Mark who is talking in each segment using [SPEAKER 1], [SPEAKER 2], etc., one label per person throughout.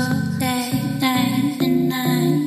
[SPEAKER 1] all day, night and night.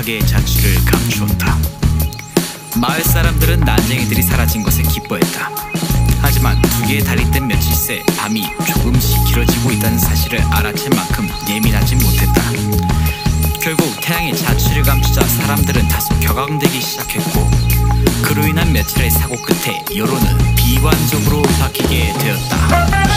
[SPEAKER 1] 완벽하게 자취를 감추었다. 마을 사람들은 난쟁이들이 사라진 것에 기뻐했다. 하지만 두 개의 다리 뜬 며칠 새 밤이 조금씩 길어지고 있다는 사실을 알아챌 만큼 예민하지 못했다. 결국 태양의 자취를 감추자 사람들은 다소 격앙되기 시작했고 그로 인한 며칠의 사고 끝에 여론은 비관적으로 바뀌게 되었다.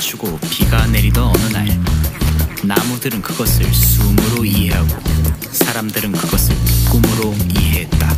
[SPEAKER 1] 감추고 비가 내리던 어느 날 나무들은 그것을 숨으로 이해하고 사람들은 그것을 꿈으로 이해했다.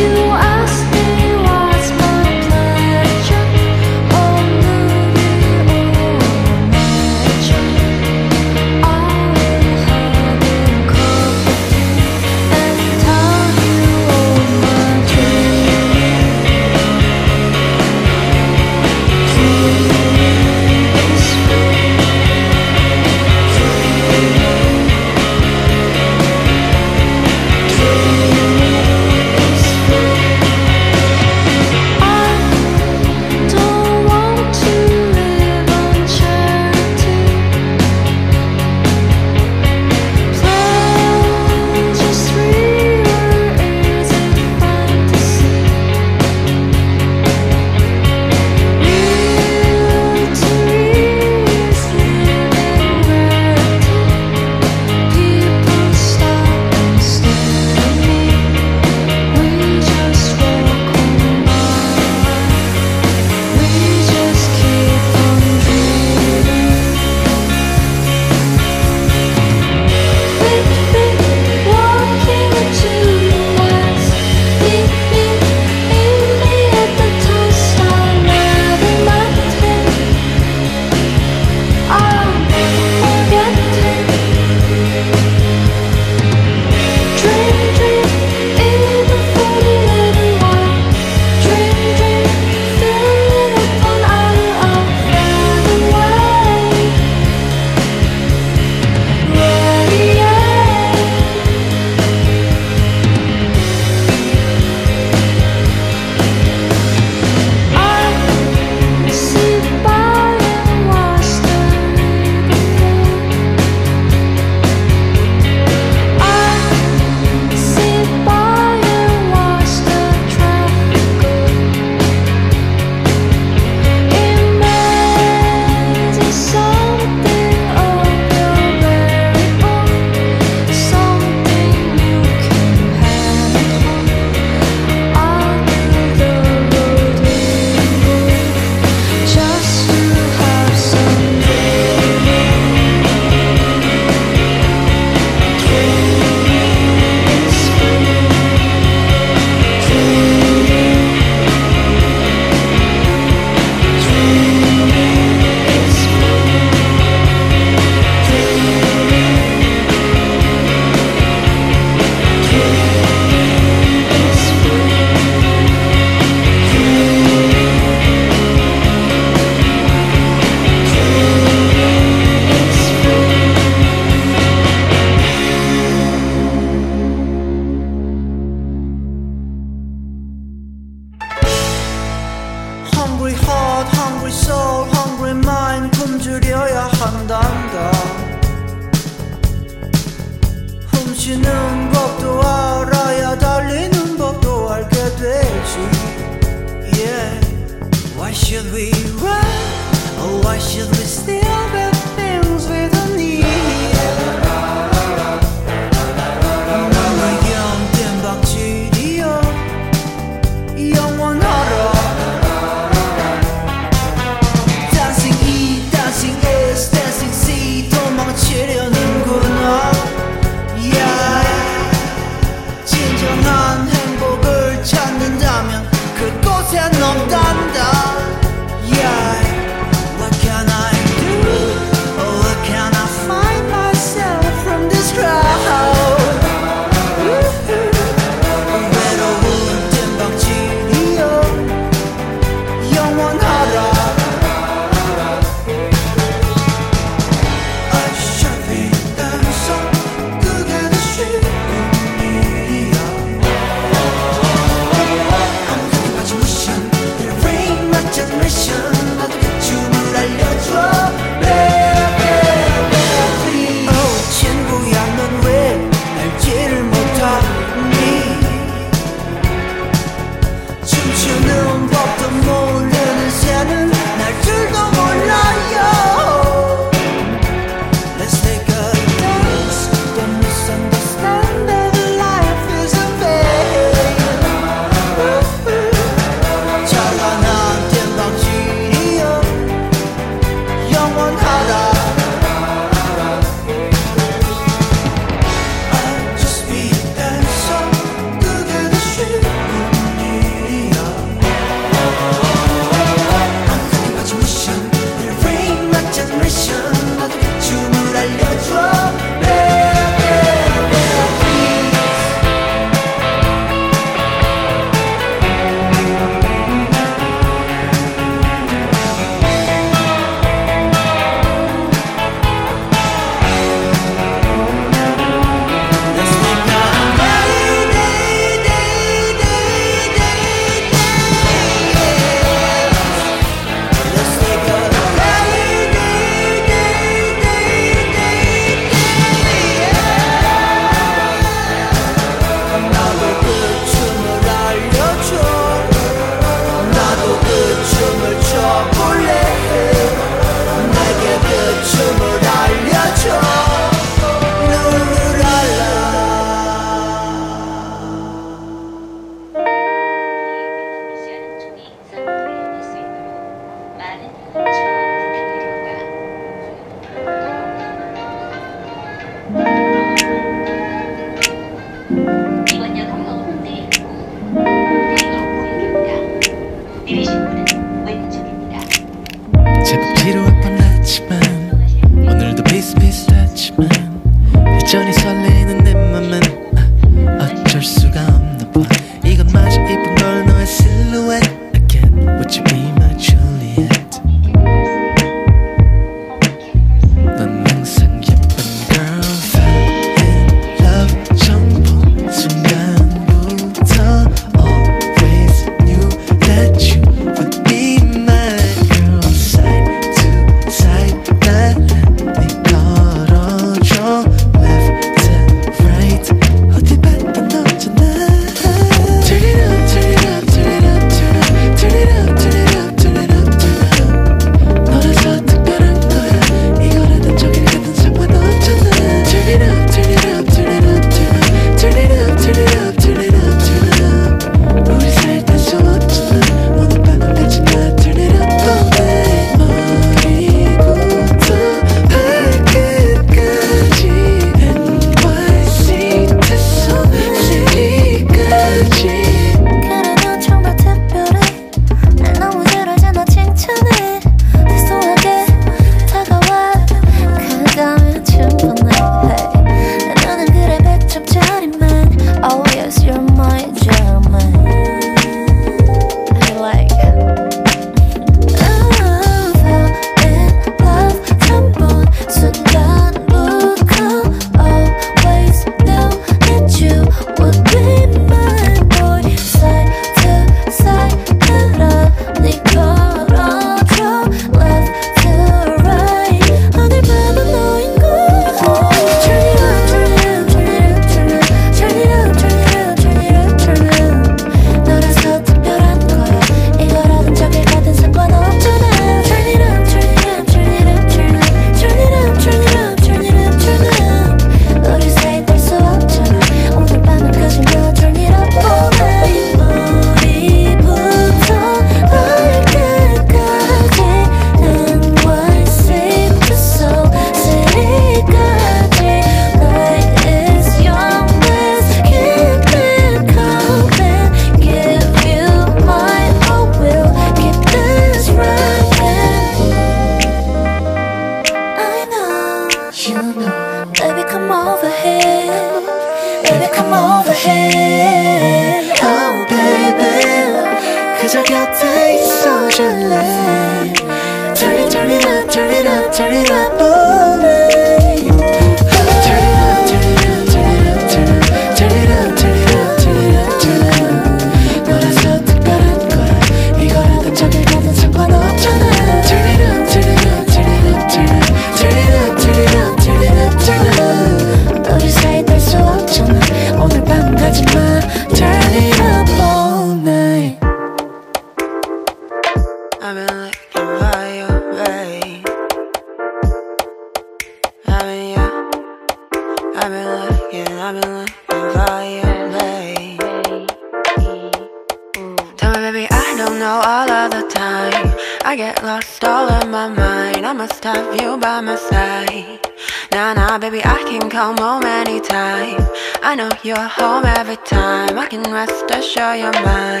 [SPEAKER 2] You're home every time I can rest assure you're mine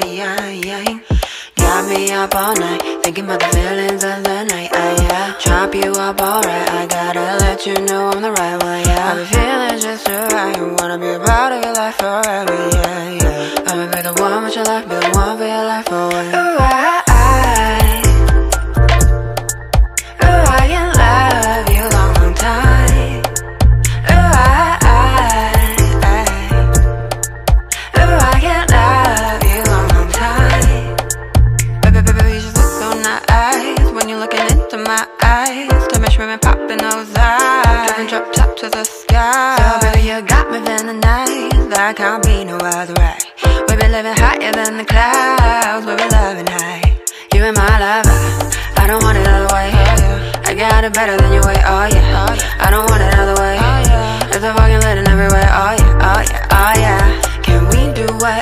[SPEAKER 2] Got me up all night Thinking about the feelings of the night I, yeah. Chop you up alright I gotta let you know I'm the right one yeah. I'm feeling just right Wanna be a part of your life forever yeah, yeah. I'ma be the one with your life Be the one for your life oh, always to the sky. So baby, you got me vanillized There can't be no other way. We've been living higher than the clouds. We've been loving high. You and my lover. I don't want another way. I got it better than your way, oh yeah. I don't want another way. Oh, it's a fucking lit in every way, oh yeah, oh yeah, oh yeah. Can we do what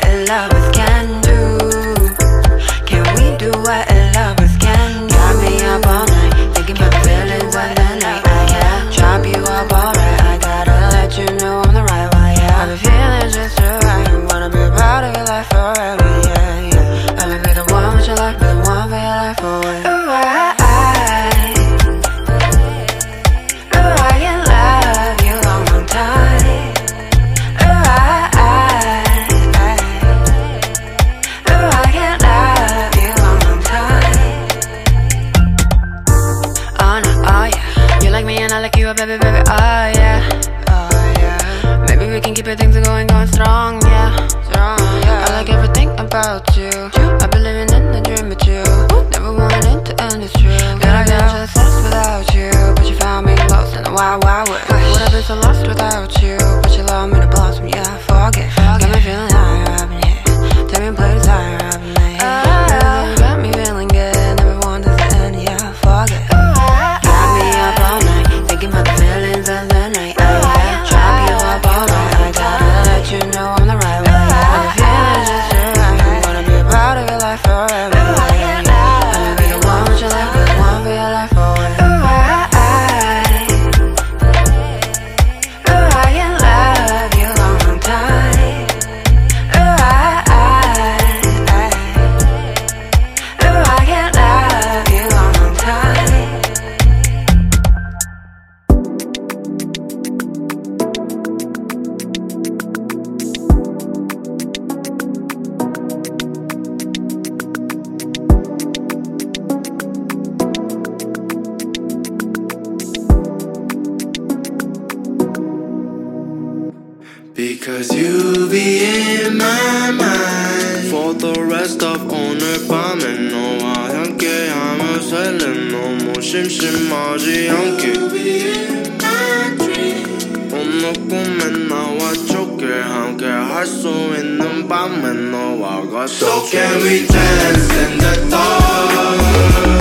[SPEAKER 2] So can
[SPEAKER 3] we dance in the dark?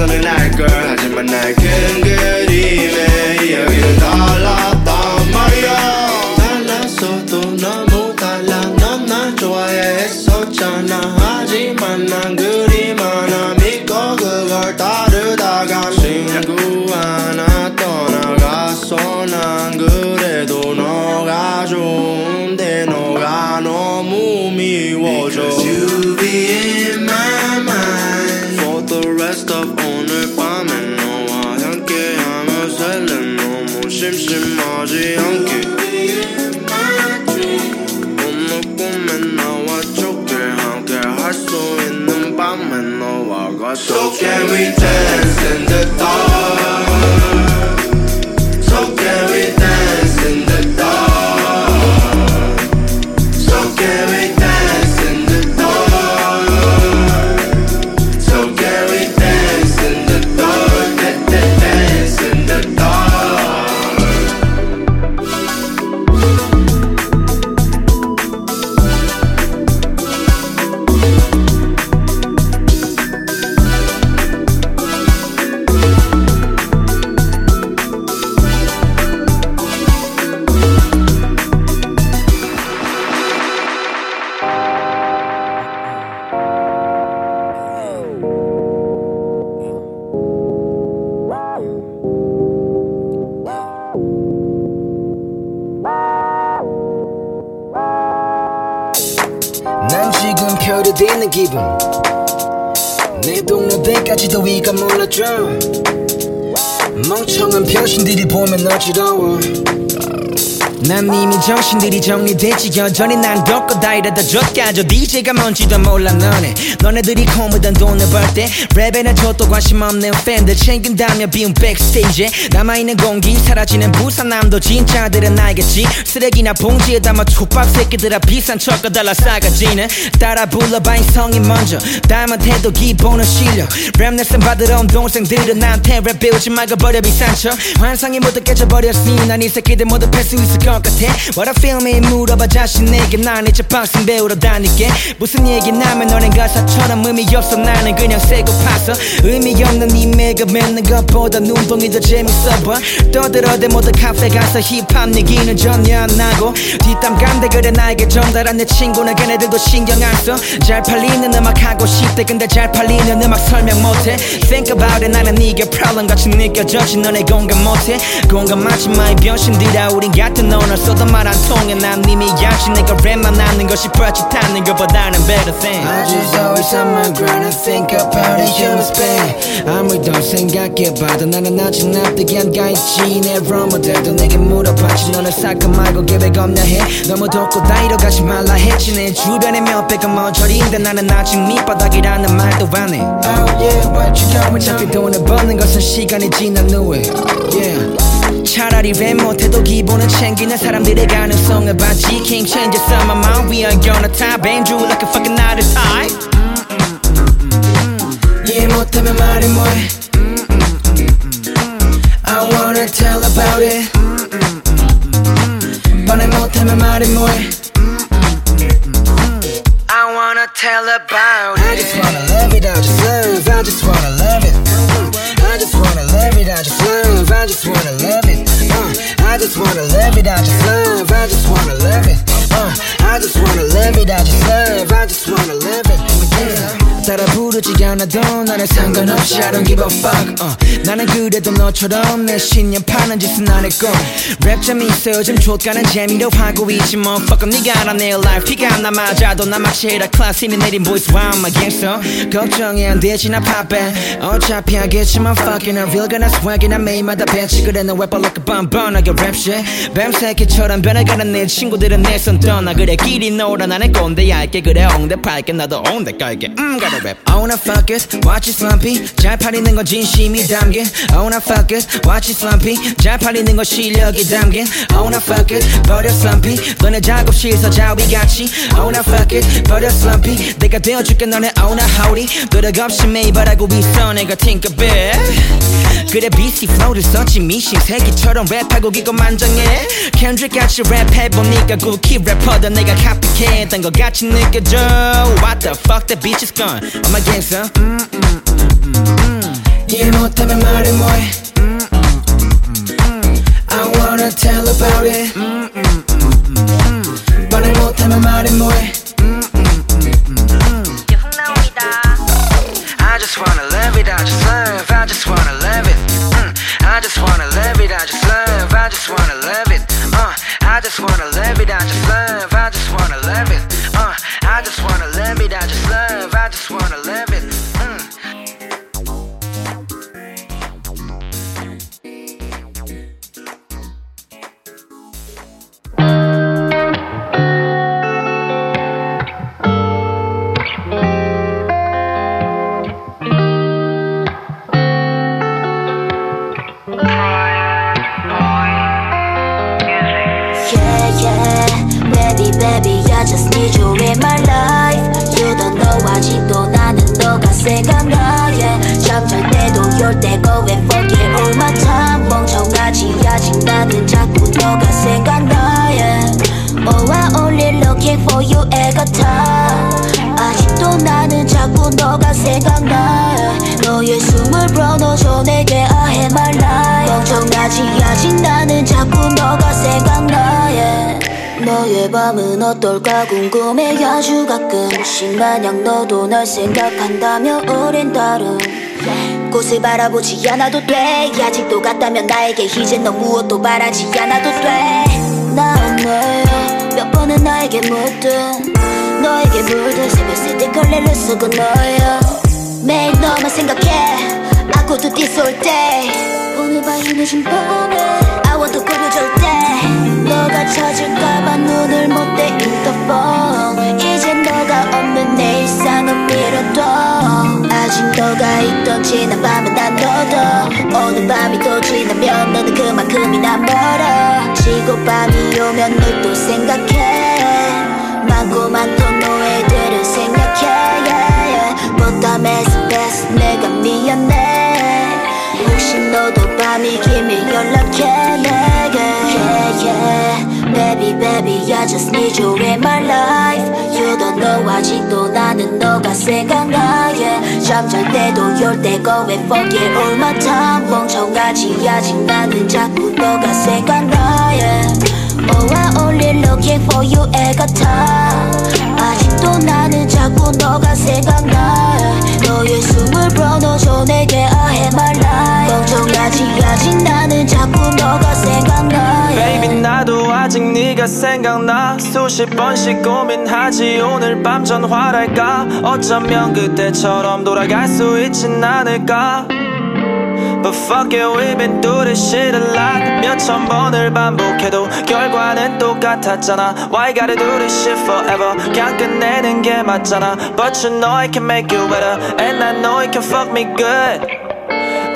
[SPEAKER 3] I'm the
[SPEAKER 4] night girl,
[SPEAKER 5] I'm my night girl? 멍청한 병신들이 보면 어지러워 난 이미 정신들이 정리됐지 여전히 난 덮고 다이래다 젖가져 DJ가 뭔지도 몰라 너네. 너네들이 코무던 돈을 벌 때 랩에는 저도 관심 없는 팬들 챙긴다며 비운 백스테이지에 남아있는 공기 사라지는 부산남도 진짜들은 알겠지. 쓰레기나 봉지에 담아 촉밥 새끼들아 비싼 척거달라 싸가지는. 따라 불러봐 인성이 먼저. 다음은 태도 기본은 실력. 랩 레슨 받으러 온 동생들은 나한테 랩 배우지 말고 버려 비싼 척. 환상이 모두 깨져버렸으니 난 이 새끼들 모두 팰수 있을 것 같아 What I feel me 물어봐 자신에게. 난 이제 박싱 배우러 다닐게. 무슨 얘기 나면 너넨 가사처럼 의미 없어. 나는 그냥 세고 파서 의미 없는 이메가 맺는 것보다 눈동이 더 재밌어 봐 떠들어대 모두 카페 가서 힙합 얘기는 전혀 안 나고. 뒷담 간대 그래 나에게 전달한 내 친구는 걔네들도 신경 안 써. 잘 팔리는 음악 하고 싶대. 근데 잘 팔리는 음악 설명 못해. Think about it. 나는 네게 problem 같이 느껴졌지. 너네 공감 못해. 공감하지 마이 병신들아. 우린 같은 오늘 써도 말안 통해 난 이미 약시 내가 랩만 하는 것이 뻘짓하는 것보다는 better thing. I just always on my grind I think about it human spain 아무리 더 생각해봐도 나는 아직 납득이 안 가있지. 내 롤모델도 내게 물어봤지. 너는 사건 말고 계획 없냐 해? 너무 덥고 다이러 가지 말라 했지. 내 주변에 몇 배가 머저리인데 나는 아직 밑바닥이라는 말도 안해. Oh yeah what you got 어차피 돈을 버는 것은 시간이 지난 후에. Yeah 차라리 랩 못해도 기본은 챙기는 사람들의 가능성을 봤지 King changes on my mind We are gonna top Bang you like a fucking out of time 이해 못하면 말해 뭐해 I wanna tell about it 반해 못하면 말해 뭐해 I wanna tell about it I just wanna love it, I just love I just wanna love just wanna love it. Uh, I just wanna love it, I just love I just wanna love it. Uh, I just wanna love it, I just love I just wanna love it. Yeah. 따라 부르지 않아도 나는 상관없이 I don't give a fuck 어, 나는 그래도 너처럼 내 신념 파는 짓은 안 했고. 랩 재미있어 요즘 족가는 재미로 하고 있지 뭐. Fuck up 네가 알아 내 life. 피가 안 남아자도 나 마치라 클래스니 내린 보이스 wow my gangster? 걱정이 안 되지 나 팝에 어차피 하겠지만 fucking a real gonna swag 나 매일마다 배치. 그래 너랩 like a 뻔뻔하게 랩 shit. 뱀새끼처럼 변해가는 내 친구들은 내 손 떠나. 그래 길이 놀아 나는 꼰대 얇게. 그래 옹대 팔게. 나도 옹대 깔게. 음 가라 랩 I wanna fuck it watch it slumpy 잘 팔리는 건 진심이 담긴 I wanna fuck it watch it slumpy 잘 팔리는 건 실력이 담긴 I wanna fuck it 버려 slumpy 너네 작업실 서자위같이 I wanna fuck it 버려 slumpy 내가 되어줄게 너네 I wanna howdy 노력 없이 매일 바라고 있어 내가 tinkerbell 그래 BC flow를 썼지 미신 새끼처럼 랩하고 기고 만장해 Kendrick 같이 랩해보니까 쿠키 래퍼다 내가 카피캣한 것 같이 느껴져 What the fuck that bitch is gone I'm a gangster 음, 음, 음, 음, 음. 이해 못하면 말해 뭐해 음, 음, 음, 음. I wanna tell about it 음, 음, 음, 음, 음. 말해 못
[SPEAKER 6] 생각한다면 우린 다른 곳을 바라보지 않아도 돼. 아직도 같다면 나에게 이제 너 무엇도 바라지 않아도 돼나 오늘 몇 번은 나에게 묻든 너에게 물든 새벽 새 때 걸레를 쓰고 너야 매일 너만 생각해. go to day 오늘 밤 늦은 밤에 I want to 꾸며줄 때 너가 찾을까봐 눈을 못 떼 인터폰 이제 너가 없는 내 일상은 미뤄둬. 아직 너가 있던 지난 밤은 난 너도. 오늘 밤이 또 지나면 너는 그만큼이나 멀어. 지고 밤이 오면 널 또 생각해 Just need you in my life You don't know 아직도 나는 너가 생각나 yeah. 잠잘 때도 열 때가 왜 fuck it all my time 멍청하지 아직 나는 자꾸 너가 생각나 yeah. Oh I only looking for you 애같아 아직도 나는 자꾸 너가 생각나. 너의 숨을 불어넣어줘 내게 I have my life. 멍청하지 아직 나는 자꾸 너가 생각나.
[SPEAKER 7] Baby 나도 아직 네가 생각나. 수십 번씩 고민하지 오늘 밤 전화랄까? 어쩌면 그때처럼 돌아갈 수 있진 않을까 But fuck it, we've been through this shit a lot 몇천 번을 반복해도 결과는 똑같았잖아 Why gotta do this shit forever 그냥 끝내는 게 맞잖아 But you know I can make you better And I know you can fuck me good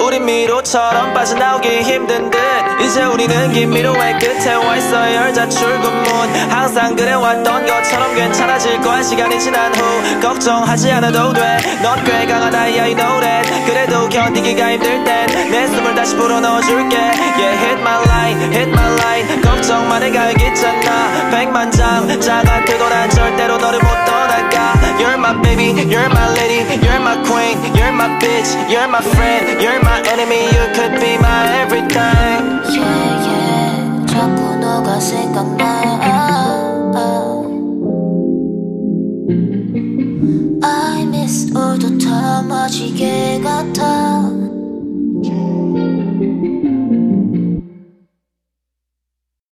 [SPEAKER 7] 우리 미로처럼 빠져나오기 힘든 듯 이제 우리는 긴 미로의 끝에 와있어 열자 출근문 항상 그래왔던 것처럼 괜찮아질 거야 시간이 지난 후 걱정하지 않아도 돼넌 꽤 강하다 yeah you know that 그래도 견디기가 힘들 땐 내 숨을 다시 불어넣어줄게 Yeah hit my line hit my line 걱정만 해가 있잖아 백만장 자같아도 난 절대로 너를 못 떠나가 You're my baby you're my lady you're my queen you're my bitch you're my friend you're my enemy you could be my everything
[SPEAKER 6] yeah, yeah. 자꾸 너가 생각 넘어지게 같아.